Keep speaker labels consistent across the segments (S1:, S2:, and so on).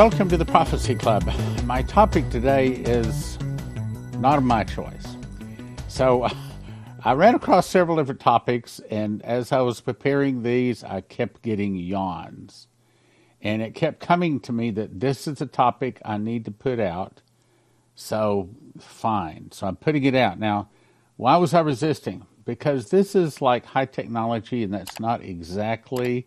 S1: Welcome to the Prophecy Club. My topic today is not of my choice. So I ran across several different topics, and as I was preparing these, I kept getting yawns. And it kept coming to me that this is a topic I need to put out. So, fine. So I'm putting it out. Now, why was I resisting? Because this is like high technology, and that's not exactly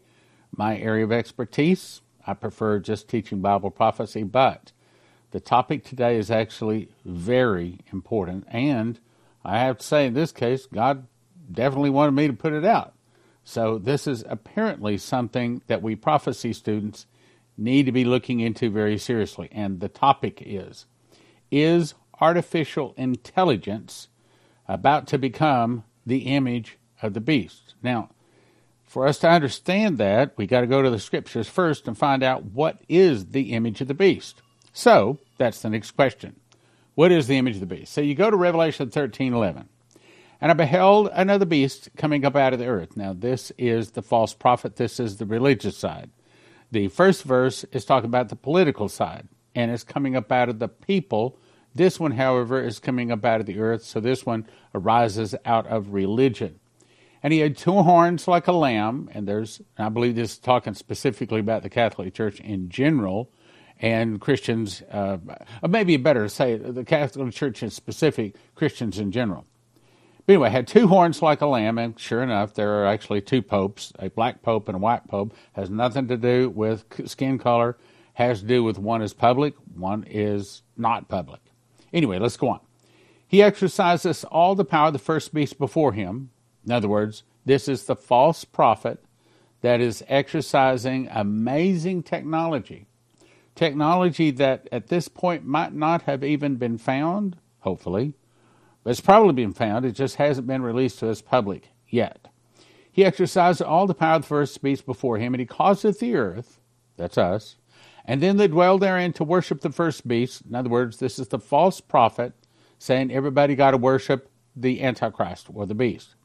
S1: my area of expertise. I prefer just teaching Bible prophecy, but the topic today is actually very important. And I have to say, in this case, God definitely wanted me to put it out. So this is apparently something that we prophecy students need to be looking into very seriously. And the topic is Is artificial intelligence about to become the image of the beast? Now, for us to understand that, we got to go to the scriptures first and find out what is the image of the beast. So, that's the next question. What is the image of the beast? So you go to Revelation 13 11. And I beheld another beast coming up out of the earth. Now, this is the false prophet. This is the religious side. The first verse is talking about the political side, and it's coming up out of the people. This one, however, is coming up out of the earth, so this one arises out of religion. And he had two horns like a lamb, and there's, I believe this is talking specifically about the Catholic Church in general, and Christians, uh, maybe better to say the Catholic Church in specific, Christians in general. But anyway, had two horns like a lamb, and sure enough, there are actually two popes, a black pope and a white pope. Has nothing to do with skin color, has to do with one is public, one is not public. Anyway, let's go on. He exercises all the power of the first beast before him, in other words, this is the false prophet that is exercising amazing technology. Technology that at this point might not have even been found, hopefully, but it's probably been found. It just hasn't been released to us public yet. He exercised all the power of the first beast before him, and he causeth the earth, that's us, and then they dwell therein to worship the first beast. In other words, this is the false prophet saying everybody got to worship the Antichrist or the beast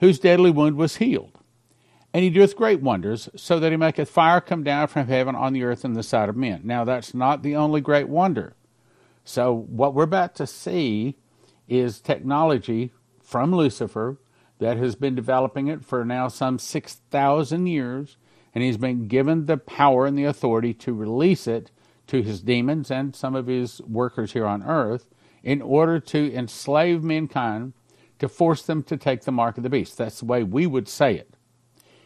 S1: whose deadly wound was healed. And he doeth great wonders, so that he maketh fire come down from heaven on the earth in the sight of men. Now, that's not the only great wonder. So, what we're about to see is technology from Lucifer that has been developing it for now some 6,000 years, and he's been given the power and the authority to release it to his demons and some of his workers here on earth in order to enslave mankind to force them to take the mark of the beast. That's the way we would say it.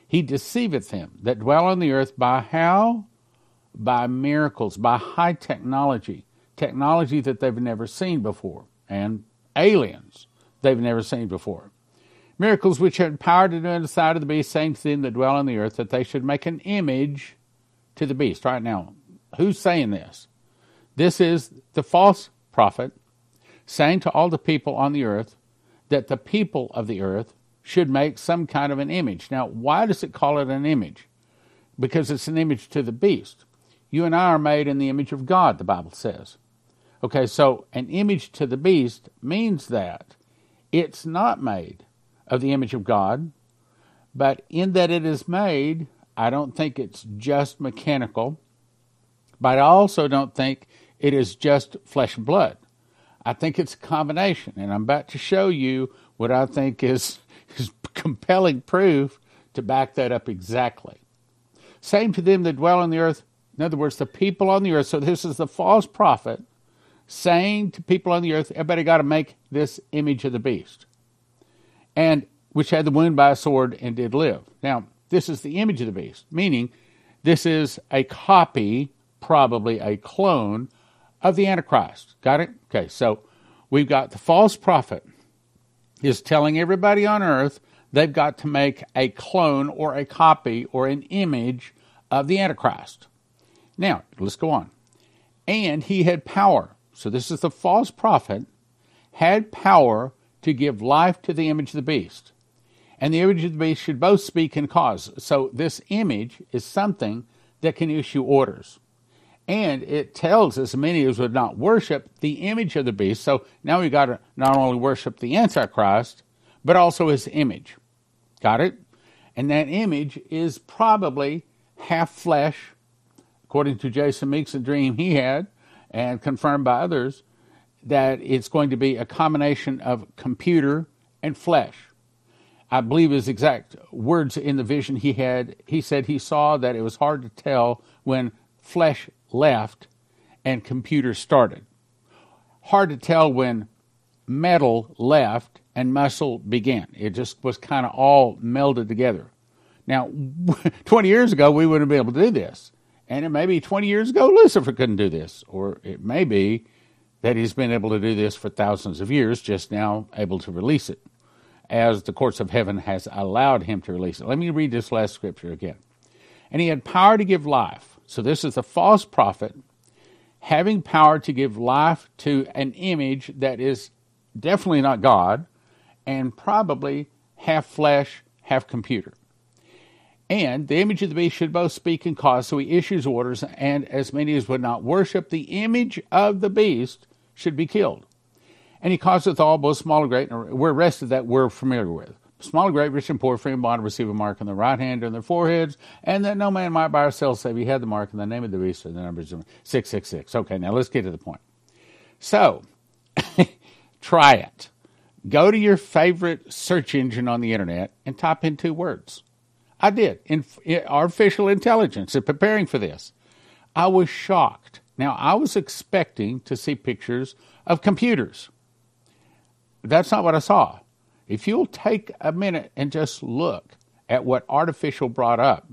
S1: He deceiveth them that dwell on the earth by how? By miracles, by high technology, technology that they've never seen before, and aliens they've never seen before. Miracles which had power to do in the sight of the beast, saying to them that dwell on the earth that they should make an image to the beast. Right now, who's saying this? This is the false prophet saying to all the people on the earth, that the people of the earth should make some kind of an image. Now, why does it call it an image? Because it's an image to the beast. You and I are made in the image of God, the Bible says. Okay, so an image to the beast means that it's not made of the image of God, but in that it is made, I don't think it's just mechanical, but I also don't think it is just flesh and blood. I think it's a combination, and I'm about to show you what I think is, is compelling proof to back that up exactly. Same to them that dwell on the earth. In other words, the people on the earth. So this is the false prophet saying to people on the earth, everybody got to make this image of the beast, and which had the wound by a sword and did live. Now, this is the image of the beast, meaning this is a copy, probably a clone of the Antichrist. Got it? Okay, so we've got the false prophet is telling everybody on earth they've got to make a clone or a copy or an image of the Antichrist. Now, let's go on. And he had power. So this is the false prophet had power to give life to the image of the beast. And the image of the beast should both speak and cause. So this image is something that can issue orders and it tells as many as would not worship the image of the beast. So now we got to not only worship the Antichrist, but also his image. Got it? And that image is probably half flesh, according to Jason Meeks, a dream he had and confirmed by others, that it's going to be a combination of computer and flesh. I believe his exact words in the vision he had, he said he saw that it was hard to tell when flesh left and computer started. Hard to tell when metal left and muscle began. It just was kind of all melded together. Now, 20 years ago, we wouldn't be able to do this. And it may be 20 years ago, Lucifer couldn't do this. Or it may be that he's been able to do this for thousands of years, just now able to release it, as the courts of heaven has allowed him to release it. Let me read this last scripture again. And he had power to give life. So this is a false prophet having power to give life to an image that is definitely not God and probably half flesh, half computer. And the image of the beast should both speak and cause, so he issues orders, and as many as would not worship the image of the beast should be killed. And he causeth all, both small and great, and we're rested that we're familiar with. Small great, rich and poor, free and bond, receive a mark on the right hand and their foreheads, and that no man might buy or sell save he had the mark in the name of the beast, and the numbers of 666. Okay, now let's get to the point. So, try it. Go to your favorite search engine on the internet and type in two words I did in, in artificial intelligence and preparing for this. I was shocked. Now, I was expecting to see pictures of computers. That's not what I saw. If you'll take a minute and just look at what artificial brought up,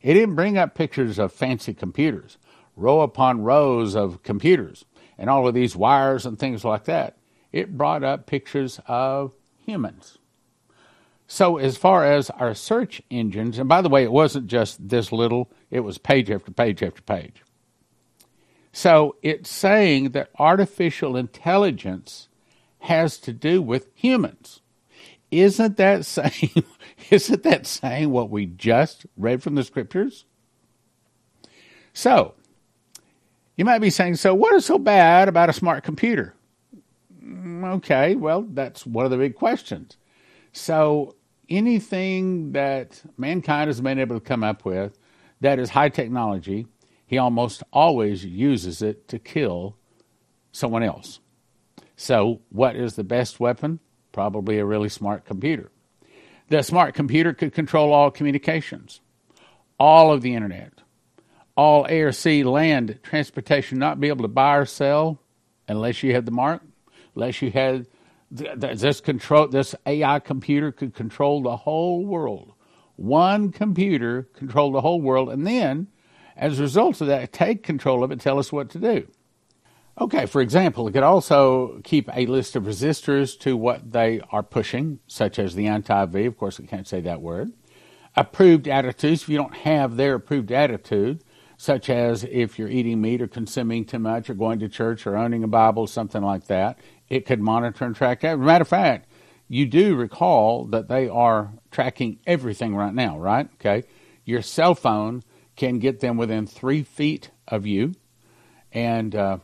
S1: it didn't bring up pictures of fancy computers, row upon rows of computers, and all of these wires and things like that. It brought up pictures of humans. So, as far as our search engines, and by the way, it wasn't just this little, it was page after page after page. So, it's saying that artificial intelligence has to do with humans. Isn't that saying isn't that saying what we just read from the scriptures? So, you might be saying, so what is so bad about a smart computer? Mm, okay, well, that's one of the big questions. So, anything that mankind has been able to come up with that is high technology, he almost always uses it to kill someone else. So, what is the best weapon? Probably a really smart computer. The smart computer could control all communications, all of the internet, all air, sea, land, transportation, not be able to buy or sell unless you had the mark, unless you had this control this AI computer could control the whole world. One computer controlled the whole world, and then, as a result of that, take control of it, tell us what to do. Okay, for example, it could also keep a list of resistors to what they are pushing, such as the anti V. Of course, I can't say that word. Approved attitudes, if you don't have their approved attitude, such as if you're eating meat or consuming too much or going to church or owning a Bible, something like that, it could monitor and track that. Matter of fact, you do recall that they are tracking everything right now, right? Okay. Your cell phone can get them within three feet of you. And uh,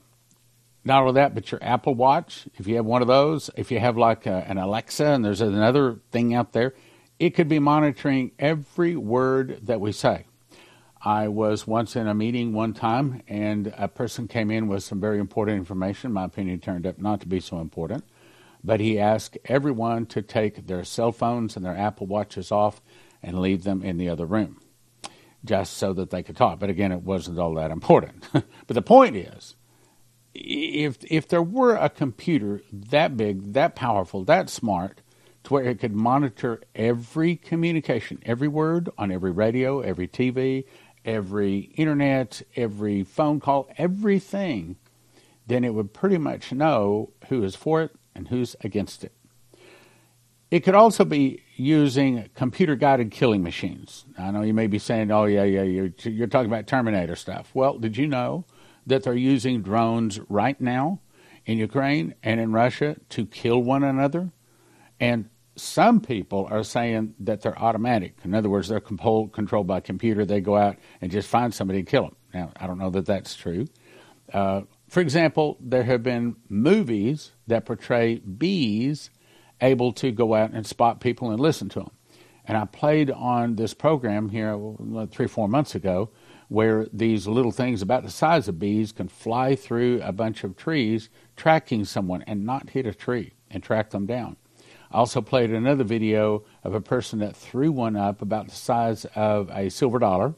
S1: not only that, but your Apple Watch, if you have one of those, if you have like a, an Alexa and there's another thing out there, it could be monitoring every word that we say. I was once in a meeting one time, and a person came in with some very important information. My opinion turned up not to be so important, but he asked everyone to take their cell phones and their Apple Watches off and leave them in the other room, just so that they could talk. But again, it wasn't all that important. but the point is, if if there were a computer that big, that powerful, that smart, to where it could monitor every communication, every word on every radio, every TV, every internet, every phone call, everything, then it would pretty much know who is for it and who's against it. It could also be using computer guided killing machines. I know you may be saying, oh, yeah, yeah, you're, you're talking about Terminator stuff. Well, did you know that they're using drones right now in Ukraine and in Russia to kill one another? And some people are saying that they're automatic. In other words, they're controlled by computer. They go out and just find somebody and kill them. Now, I don't know that that's true. Uh, for example, there have been movies that portray bees able to go out and spot people and listen to them. And I played on this program here three, four months ago where these little things about the size of bees can fly through a bunch of trees tracking someone and not hit a tree and track them down. I also played another video of a person that threw one up about the size of a silver dollar,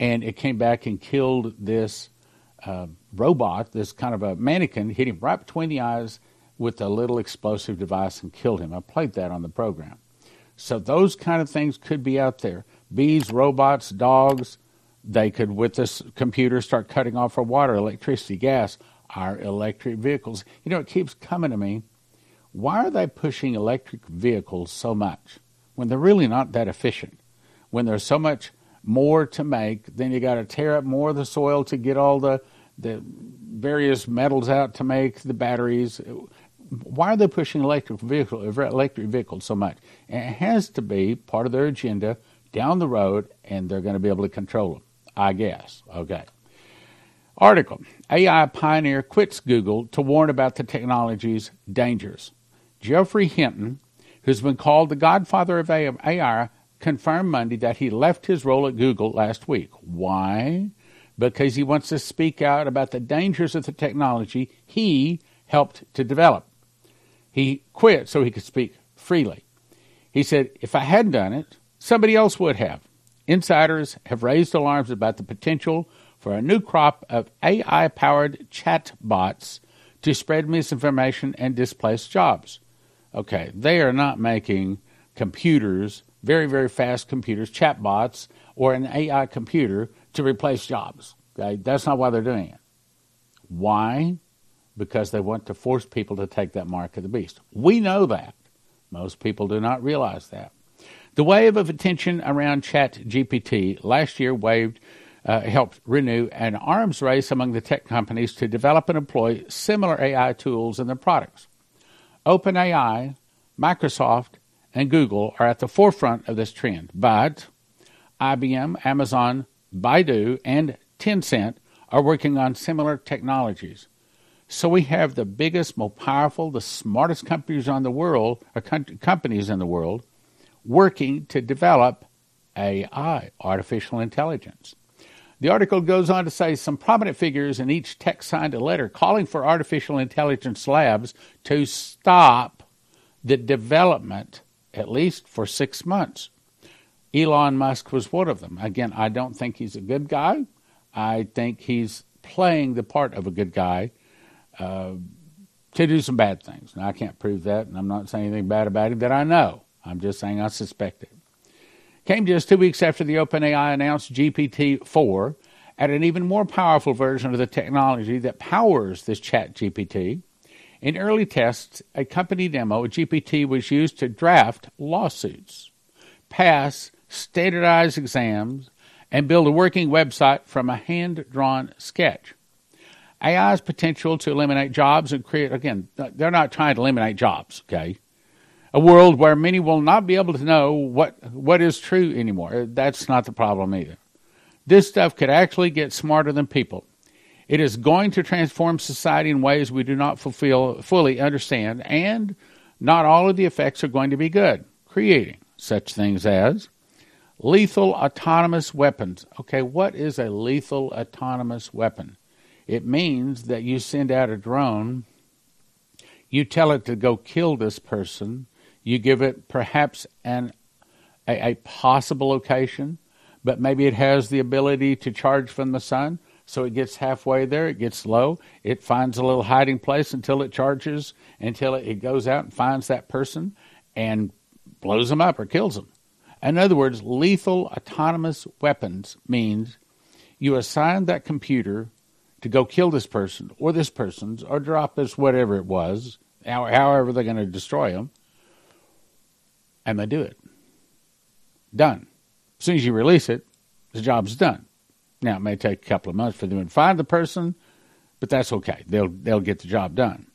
S1: and it came back and killed this uh, robot, this kind of a mannequin, hit him right between the eyes with a little explosive device and killed him. I played that on the program. So those kind of things could be out there. Bees, robots, dogs, they could, with this computer, start cutting off our water, electricity, gas, our electric vehicles. You know, it keeps coming to me why are they pushing electric vehicles so much when they're really not that efficient? When there's so much more to make, then you got to tear up more of the soil to get all the the various metals out to make the batteries. Why are they pushing electric vehicle electric vehicles so much? It has to be part of their agenda down the road, and they're going to be able to control them. I guess. Okay. Article AI pioneer quits Google to warn about the technology's dangers. Geoffrey Hinton, who's been called the godfather of AI, confirmed Monday that he left his role at Google last week. Why? Because he wants to speak out about the dangers of the technology he helped to develop. He quit so he could speak freely. He said, If I hadn't done it, somebody else would have. Insiders have raised alarms about the potential for a new crop of AI powered chatbots to spread misinformation and displace jobs. Okay, they are not making computers, very, very fast computers, chatbots, or an AI computer to replace jobs. Okay, that's not why they're doing it. Why? Because they want to force people to take that mark of the beast. We know that. Most people do not realize that. The wave of attention around Chat GPT last year waved, uh, helped renew an arms race among the tech companies to develop and employ similar AI tools in their products. OpenAI, Microsoft, and Google are at the forefront of this trend, but IBM, Amazon, Baidu, and Tencent are working on similar technologies. So we have the biggest, most powerful, the smartest companies on the world, or companies in the world, working to develop AI, artificial intelligence. The article goes on to say some prominent figures in each tech signed a letter calling for artificial intelligence labs to stop the development, at least for six months. Elon Musk was one of them. Again, I don't think he's a good guy. I think he's playing the part of a good guy uh, to do some bad things. Now, I can't prove that, and I'm not saying anything bad about him that I know. I'm just saying I suspect it came just two weeks after the OpenAI announced GPT 4 at an even more powerful version of the technology that powers this chat GPT. In early tests, a company demo GPT was used to draft lawsuits, pass standardized exams, and build a working website from a hand drawn sketch. AI's potential to eliminate jobs and create, again, they're not trying to eliminate jobs, okay? A world where many will not be able to know what what is true anymore. That's not the problem either. This stuff could actually get smarter than people. It is going to transform society in ways we do not fulfill, fully understand, and not all of the effects are going to be good, creating such things as lethal autonomous weapons. Okay, what is a lethal autonomous weapon? It means that you send out a drone, you tell it to go kill this person, you give it perhaps an a, a possible location, but maybe it has the ability to charge from the sun. So it gets halfway there, it gets low, it finds a little hiding place until it charges, until it, it goes out and finds that person and blows them up or kills them. In other words, lethal autonomous weapons means you assign that computer to go kill this person or this person's or drop this whatever it was, however they're going to destroy them, and they do it. Done. As soon as you release it, the job's done. Now it may take a couple of months for them to find the person, but that's okay. They'll they'll get the job done.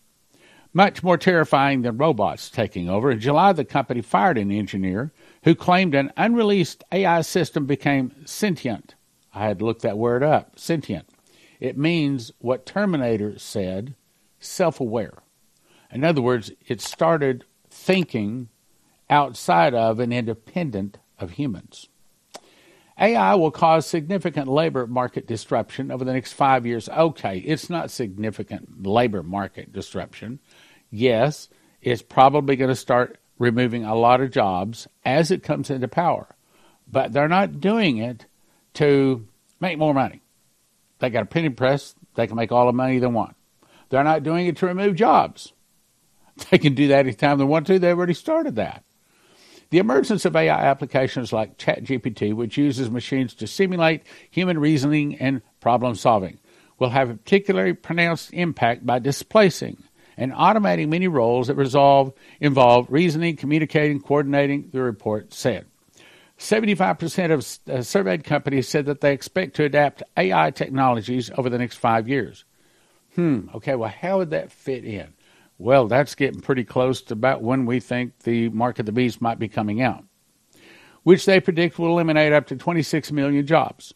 S1: Much more terrifying than robots taking over. In July, the company fired an engineer who claimed an unreleased AI system became sentient. I had to look that word up. Sentient. It means what Terminator said, self-aware. In other words, it started thinking outside of and independent of humans. AI will cause significant labor market disruption over the next five years. Okay, it's not significant labor market disruption. Yes, it's probably going to start removing a lot of jobs as it comes into power, but they're not doing it to make more money. They got a printing press, they can make all the money they want. They're not doing it to remove jobs. They can do that anytime they want to. They've already started that. The emergence of AI applications like ChatGPT, which uses machines to simulate human reasoning and problem solving, will have a particularly pronounced impact by displacing and automating many roles that resolve, involve reasoning, communicating, coordinating, the report said. 75% of uh, surveyed companies said that they expect to adapt AI technologies over the next five years. Hmm, okay, well, how would that fit in? Well, that's getting pretty close to about when we think the mark of the beast might be coming out, which they predict will eliminate up to 26 million jobs.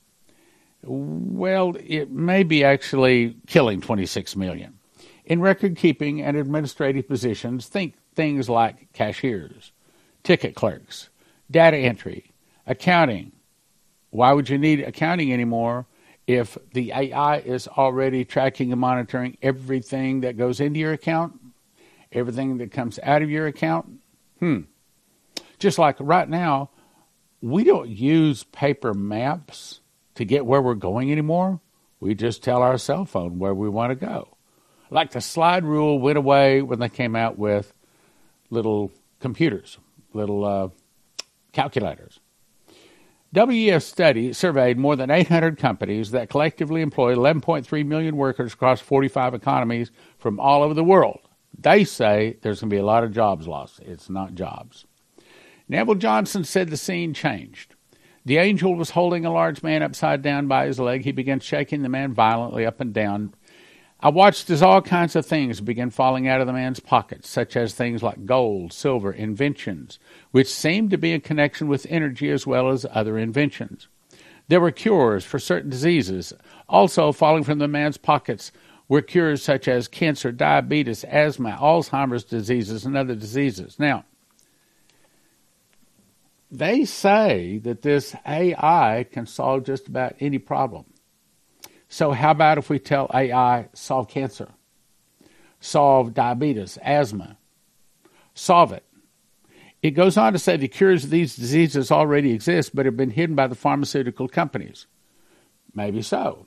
S1: Well, it may be actually killing 26 million. In record keeping and administrative positions, think things like cashiers, ticket clerks, data entry, accounting. Why would you need accounting anymore if the AI is already tracking and monitoring everything that goes into your account everything that comes out of your account? Hmm. Just like right now, we don't use paper maps to get where we're going anymore. We just tell our cell phone where we want to go. Like the slide rule went away when they came out with little computers, little uh, calculators. WEF study surveyed more than 800 companies that collectively employ 11.3 million workers across 45 economies from all over the world. They say there's going to be a lot of jobs lost. It's not jobs. Neville Johnson said the scene changed. The angel was holding a large man upside down by his leg. He began shaking the man violently up and down. I watched as all kinds of things began falling out of the man's pockets, such as things like gold, silver, inventions, which seemed to be in connection with energy as well as other inventions. There were cures for certain diseases. Also, falling from the man's pockets were cures such as cancer, diabetes, asthma, Alzheimer's diseases, and other diseases. Now, they say that this AI can solve just about any problem. So, how about if we tell AI solve cancer, solve diabetes, asthma, solve it? It goes on to say the cures of these diseases already exist, but have been hidden by the pharmaceutical companies. Maybe so.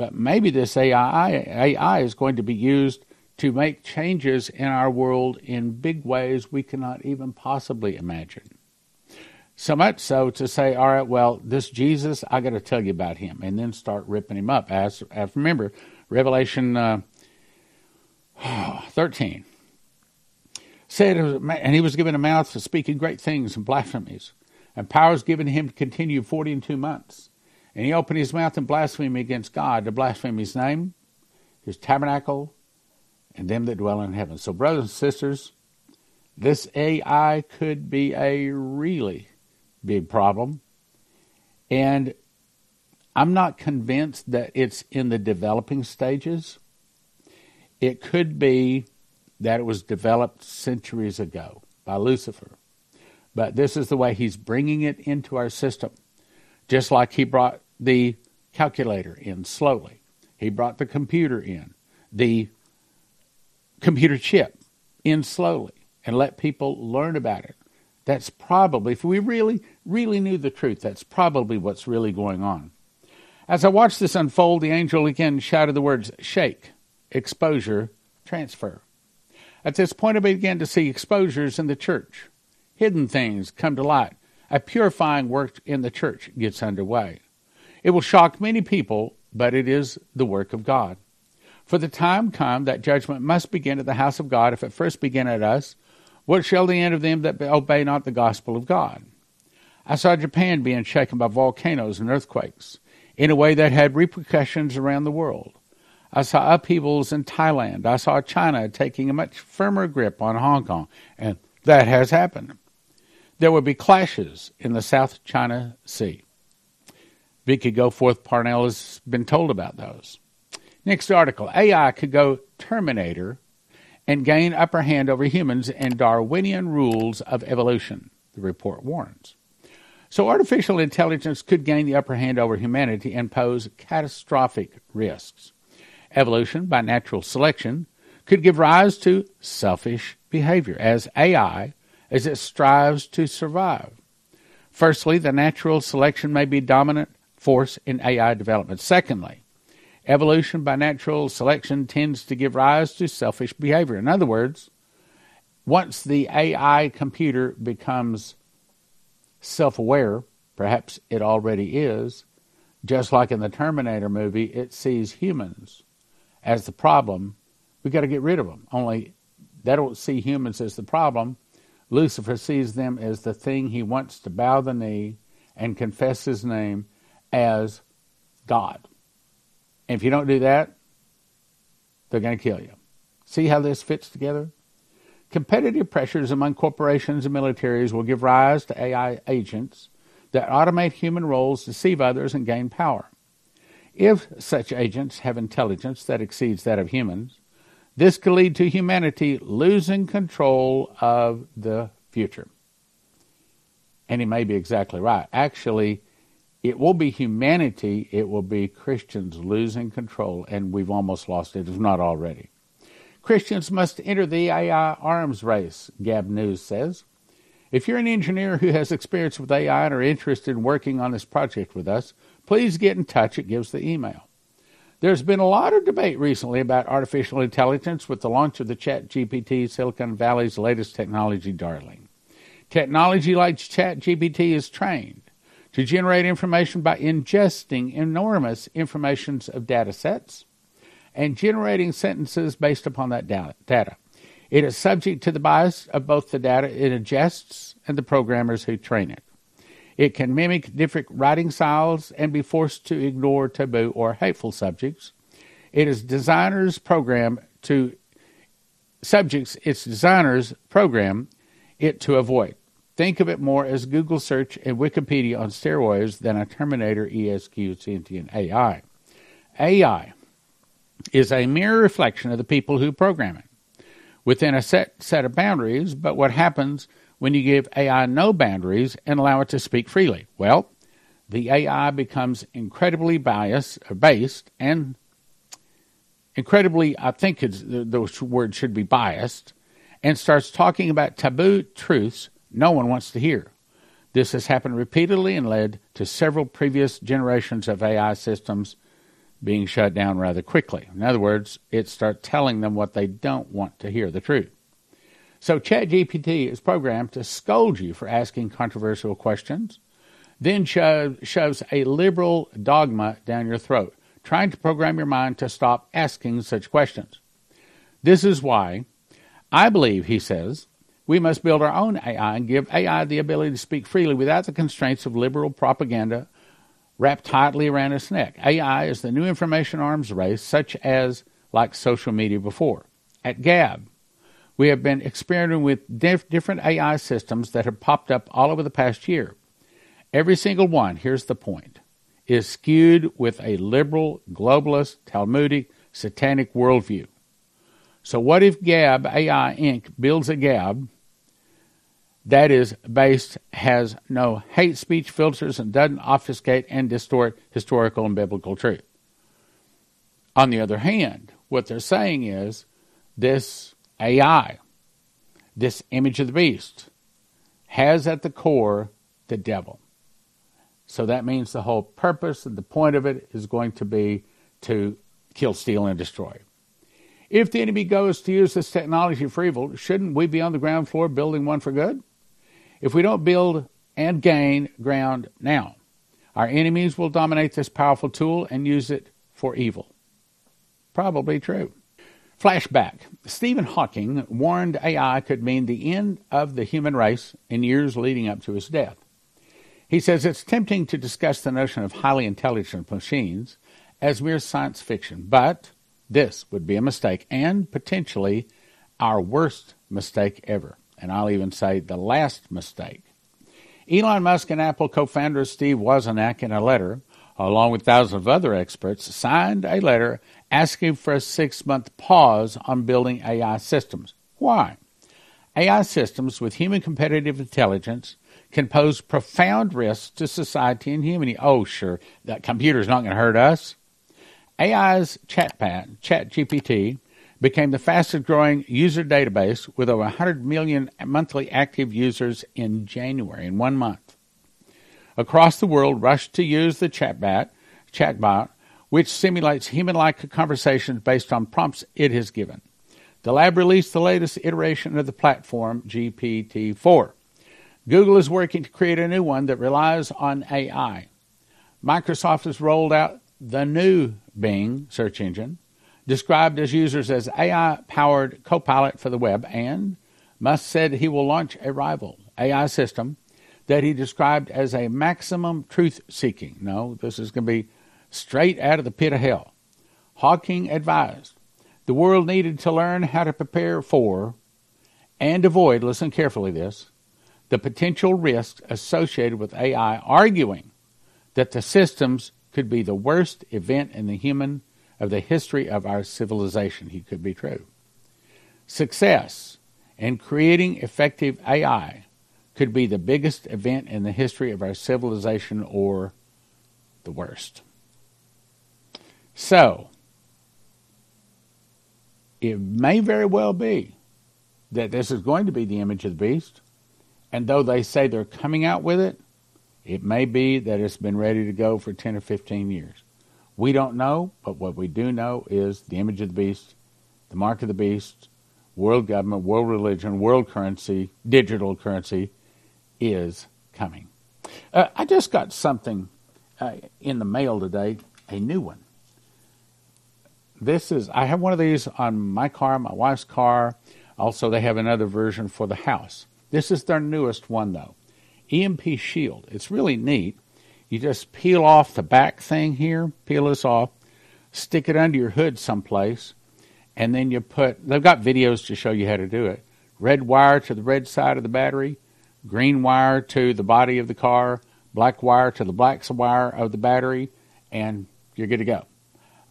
S1: But maybe this AI, AI is going to be used to make changes in our world in big ways we cannot even possibly imagine. So much so to say, all right, well, this Jesus, I got to tell you about him, and then start ripping him up. As, as remember, Revelation uh, 13 said, and he was given a mouth for speaking great things and blasphemies, and powers given him to continue forty and two months. And he opened his mouth in blasphemy against God, to blaspheme his name, his tabernacle, and them that dwell in heaven. So, brothers and sisters, this AI could be a really big problem. And I'm not convinced that it's in the developing stages. It could be that it was developed centuries ago by Lucifer. But this is the way he's bringing it into our system just like he brought the calculator in slowly. He brought the computer in, the computer chip in slowly, and let people learn about it. That's probably, if we really, really knew the truth, that's probably what's really going on. As I watched this unfold, the angel again shouted the words shake, exposure, transfer. At this point, I began to see exposures in the church. Hidden things come to light a purifying work in the church gets underway. It will shock many people, but it is the work of God. For the time come that judgment must begin at the house of God, if it first begin at us. What shall the end of them that obey not the gospel of God? I saw Japan being shaken by volcanoes and earthquakes in a way that had repercussions around the world. I saw upheavals in Thailand. I saw China taking a much firmer grip on Hong Kong, and that has happened there would be clashes in the South China Sea. Vicky Goforth Parnell has been told about those. Next article AI could go Terminator and gain upper hand over humans and Darwinian rules of evolution, the report warns. So artificial intelligence could gain the upper hand over humanity and pose catastrophic risks. Evolution by natural selection could give rise to selfish behavior as AI as it strives to survive. Firstly, the natural selection may be dominant force in AI development. Secondly, evolution by natural selection tends to give rise to selfish behavior. In other words, once the AI computer becomes self aware, perhaps it already is, just like in the Terminator movie, it sees humans as the problem. We've got to get rid of them. Only they don't see humans as the problem. Lucifer sees them as the thing he wants to bow the knee and confess his name as God. And if you don't do that, they're going to kill you. See how this fits together? Competitive pressures among corporations and militaries will give rise to AI agents that automate human roles, deceive others, and gain power. If such agents have intelligence that exceeds that of humans, this could lead to humanity losing control of the future. And he may be exactly right. Actually, it will be humanity, it will be Christians losing control, and we've almost lost it, if not already. Christians must enter the AI arms race, Gab News says. If you're an engineer who has experience with AI and are interested in working on this project with us, please get in touch. It gives the email. There's been a lot of debate recently about artificial intelligence with the launch of the ChatGPT, Silicon Valley's latest technology darling. Technology like ChatGPT is trained to generate information by ingesting enormous informations of data sets and generating sentences based upon that data. It is subject to the bias of both the data it ingests and the programmers who train it. It can mimic different writing styles and be forced to ignore taboo or hateful subjects. It is designers program to subjects its designers program it to avoid. Think of it more as Google search and Wikipedia on steroids than a Terminator ESQ sentient AI. AI is a mere reflection of the people who program it within a set set of boundaries, but what happens when you give AI no boundaries and allow it to speak freely? Well, the AI becomes incredibly biased, uh, based, and incredibly, I think it's, the, the word should be biased, and starts talking about taboo truths no one wants to hear. This has happened repeatedly and led to several previous generations of AI systems being shut down rather quickly. In other words, it starts telling them what they don't want to hear the truth. So ChatGPT is programmed to scold you for asking controversial questions, then sho- shoves a liberal dogma down your throat, trying to program your mind to stop asking such questions. This is why I believe, he says, we must build our own AI and give AI the ability to speak freely without the constraints of liberal propaganda wrapped tightly around its neck. AI is the new information arms race, such as like social media before. At Gab, we have been experimenting with diff- different AI systems that have popped up all over the past year. Every single one, here's the point, is skewed with a liberal, globalist, Talmudic, satanic worldview. So, what if Gab AI Inc. builds a Gab that is based, has no hate speech filters, and doesn't obfuscate and distort historical and biblical truth? On the other hand, what they're saying is this AI, this image of the beast, has at the core the devil. So that means the whole purpose and the point of it is going to be to kill, steal, and destroy. If the enemy goes to use this technology for evil, shouldn't we be on the ground floor building one for good? If we don't build and gain ground now, our enemies will dominate this powerful tool and use it for evil. Probably true. Flashback Stephen Hawking warned AI could mean the end of the human race in years leading up to his death. He says it's tempting to discuss the notion of highly intelligent machines as mere science fiction, but this would be a mistake and potentially our worst mistake ever. And I'll even say the last mistake. Elon Musk and Apple co founder Steve Wozniak, in a letter, along with thousands of other experts, signed a letter asking for a six month pause on building AI systems. Why? AI systems with human competitive intelligence can pose profound risks to society and humanity. Oh, sure, that computer's not going to hurt us. AI's chatbot, ChatGPT, became the fastest growing user database with over 100 million monthly active users in January, in one month. Across the world, rushed to use the chatbot, chatbot, which simulates human like conversations based on prompts it has given. The lab released the latest iteration of the platform, GPT 4. Google is working to create a new one that relies on AI. Microsoft has rolled out the new Bing search engine, described as users as AI powered copilot for the web, and Musk said he will launch a rival AI system that he described as a maximum truth seeking. No, this is going to be straight out of the pit of hell. Hawking advised the world needed to learn how to prepare for and avoid, listen carefully this, the potential risks associated with AI, arguing that the systems could be the worst event in the human of the history of our civilization. He could be true. Success in creating effective AI could be the biggest event in the history of our civilization or the worst. So, it may very well be that this is going to be the image of the beast, and though they say they're coming out with it, it may be that it's been ready to go for 10 or 15 years. We don't know, but what we do know is the image of the beast, the mark of the beast, world government, world religion, world currency, digital currency is coming. Uh, I just got something uh, in the mail today, a new one. This is, I have one of these on my car, my wife's car. Also, they have another version for the house. This is their newest one, though. EMP Shield. It's really neat. You just peel off the back thing here, peel this off, stick it under your hood someplace, and then you put, they've got videos to show you how to do it. Red wire to the red side of the battery, green wire to the body of the car, black wire to the black wire of the battery, and you're good to go.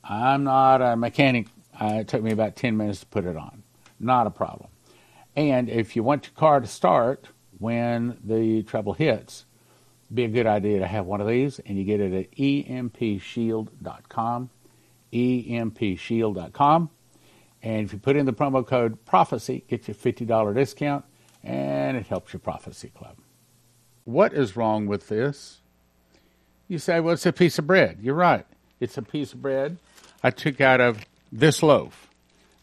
S1: I'm not a mechanic. Uh, it took me about 10 minutes to put it on. Not a problem. And if you want your car to start when the trouble hits, be a good idea to have one of these, and you get it at empshield.com. empshield.com. And if you put in the promo code prophecy, get you a $50 discount, and it helps your prophecy club. What is wrong with this? You say, well, it's a piece of bread. You're right. It's a piece of bread I took out of this loaf.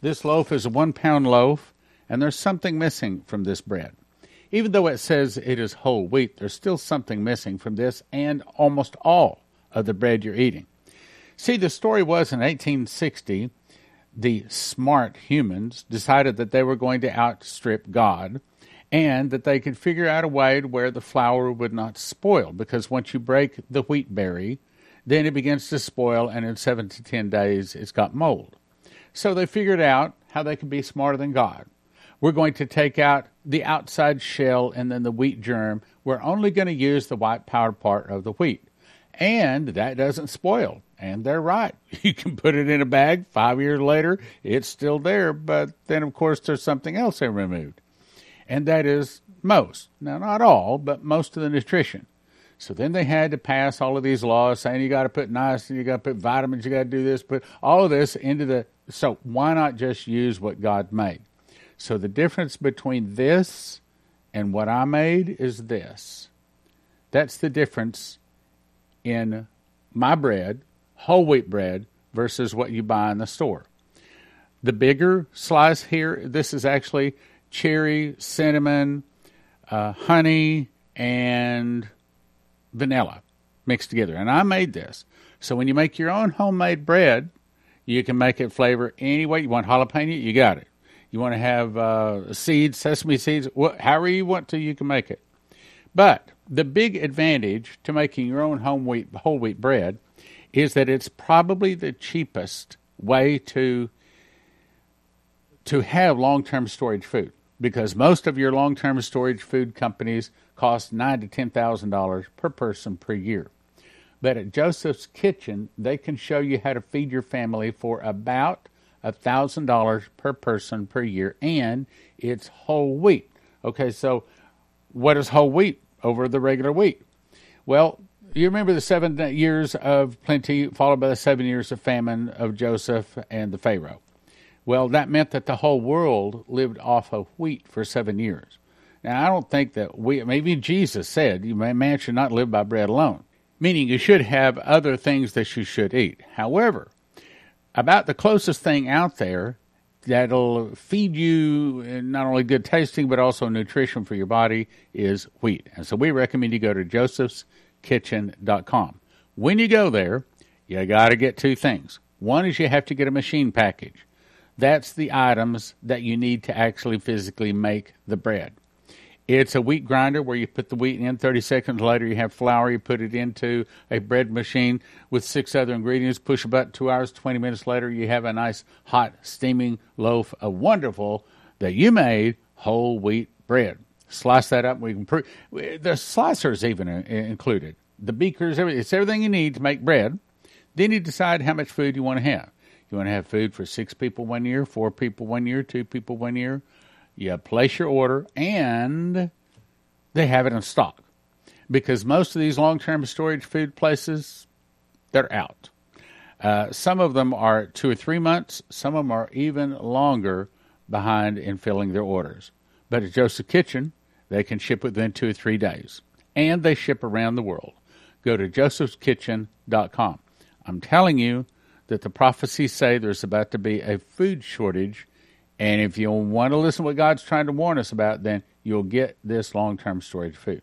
S1: This loaf is a one pound loaf, and there's something missing from this bread. Even though it says it is whole wheat, there's still something missing from this and almost all of the bread you're eating. See, the story was in 1860, the smart humans decided that they were going to outstrip God and that they could figure out a way where the flour would not spoil because once you break the wheat berry, then it begins to spoil and in 7 to 10 days it's got mold. So they figured out how they could be smarter than God. We're going to take out the outside shell and then the wheat germ. We're only going to use the white powder part of the wheat. And that doesn't spoil. And they're right. You can put it in a bag. Five years later, it's still there. But then, of course, there's something else they removed. And that is most. Now, not all, but most of the nutrition. So then they had to pass all of these laws saying you got to put niacin, you got to put vitamins, you got to do this, put all of this into the. So why not just use what God made? So the difference between this and what I made is this. That's the difference in my bread, whole wheat bread, versus what you buy in the store. The bigger slice here, this is actually cherry, cinnamon, uh, honey, and vanilla mixed together. And I made this. So when you make your own homemade bread, you can make it flavor any way you want. Jalapeno, you got it. You want to have uh, seeds, sesame seeds, wh- however you want to, you can make it. But the big advantage to making your own home wheat, whole wheat bread is that it's probably the cheapest way to to have long-term storage food because most of your long-term storage food companies cost nine to ten thousand dollars per person per year. But at Joseph's Kitchen, they can show you how to feed your family for about a $1,000 per person per year, and it's whole wheat. Okay, so what is whole wheat? over the regular wheat. Well, you remember the seven years of plenty, followed by the seven years of famine of Joseph and the Pharaoh. Well, that meant that the whole world lived off of wheat for seven years. Now, I don't think that we, maybe Jesus said, man should not live by bread alone, meaning you should have other things that you should eat. However, about the closest thing out there that'll feed you eh, not only good tasting but also nutrition for your body is wheat. And so we recommend you go to josephskitchen.com. When you go there, you got to get two things. One is you have to get a machine package. That's the items that you need to actually physically make the bread. It's a wheat grinder where you put the wheat in. 30 seconds later, you have flour. You put it into a bread machine with six other ingredients. Push a button. Two hours, 20 minutes later, you have a nice, hot, steaming loaf of wonderful that you made whole wheat bread. Slice that up. We can pre- the slicer even uh, included. The beakers, it's everything you need to make bread. Then you decide how much food you want to have. You want to have food for six people one year, four people one year, two people one year you place your order, and they have it in stock. Because most of these long term storage food places, they're out. Uh, some of them are two or three months, some of them are even longer behind in filling their orders. But at Joseph Kitchen, they can ship within two or three days. And they ship around the world. Go to josephskitchen.com. I'm telling you that the prophecies say there's about to be a food shortage and if you want to listen to what God's trying to warn us about, then you'll get this long term storage food.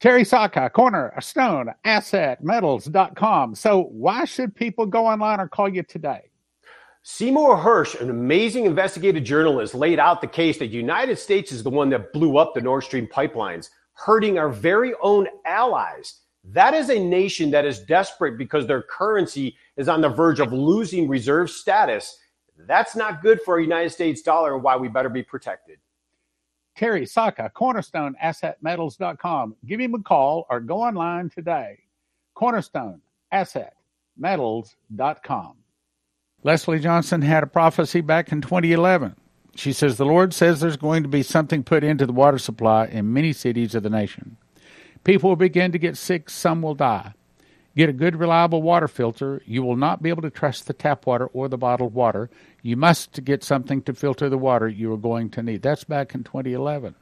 S1: Terry Sacka, corner, stone, asset, metals.com. So why should people go online or call you today?
S2: Seymour Hersh, an amazing investigative journalist, laid out the case that the United States is the one that blew up the Nord Stream pipelines, hurting our very own allies. That is a nation that is desperate because their currency is on the verge of losing reserve status that's not good for a United States dollar and why we better be protected.
S1: Terry Sacka, Cornerstone Asset Metals.com. Give him a call or go online today. Cornerstone Asset Metals.com. Leslie Johnson had a prophecy back in 2011. She says, The Lord says there's going to be something put into the water supply in many cities of the nation. People will begin to get sick, some will die. Get a good, reliable water filter. You will not be able to trust the tap water or the bottled water. You must get something to filter the water you are going to need. That's back in 2011.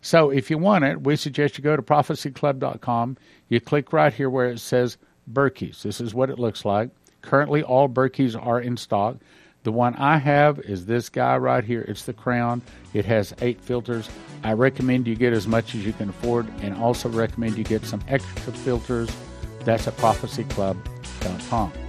S1: So if you want it, we suggest you go to prophecyclub.com. You click right here where it says Berkey's. This is what it looks like. Currently, all Berkey's are in stock. The one I have is this guy right here. It's the Crown. It has eight filters. I recommend you get as much as you can afford and also recommend you get some extra filters that's at prophecyclub.com.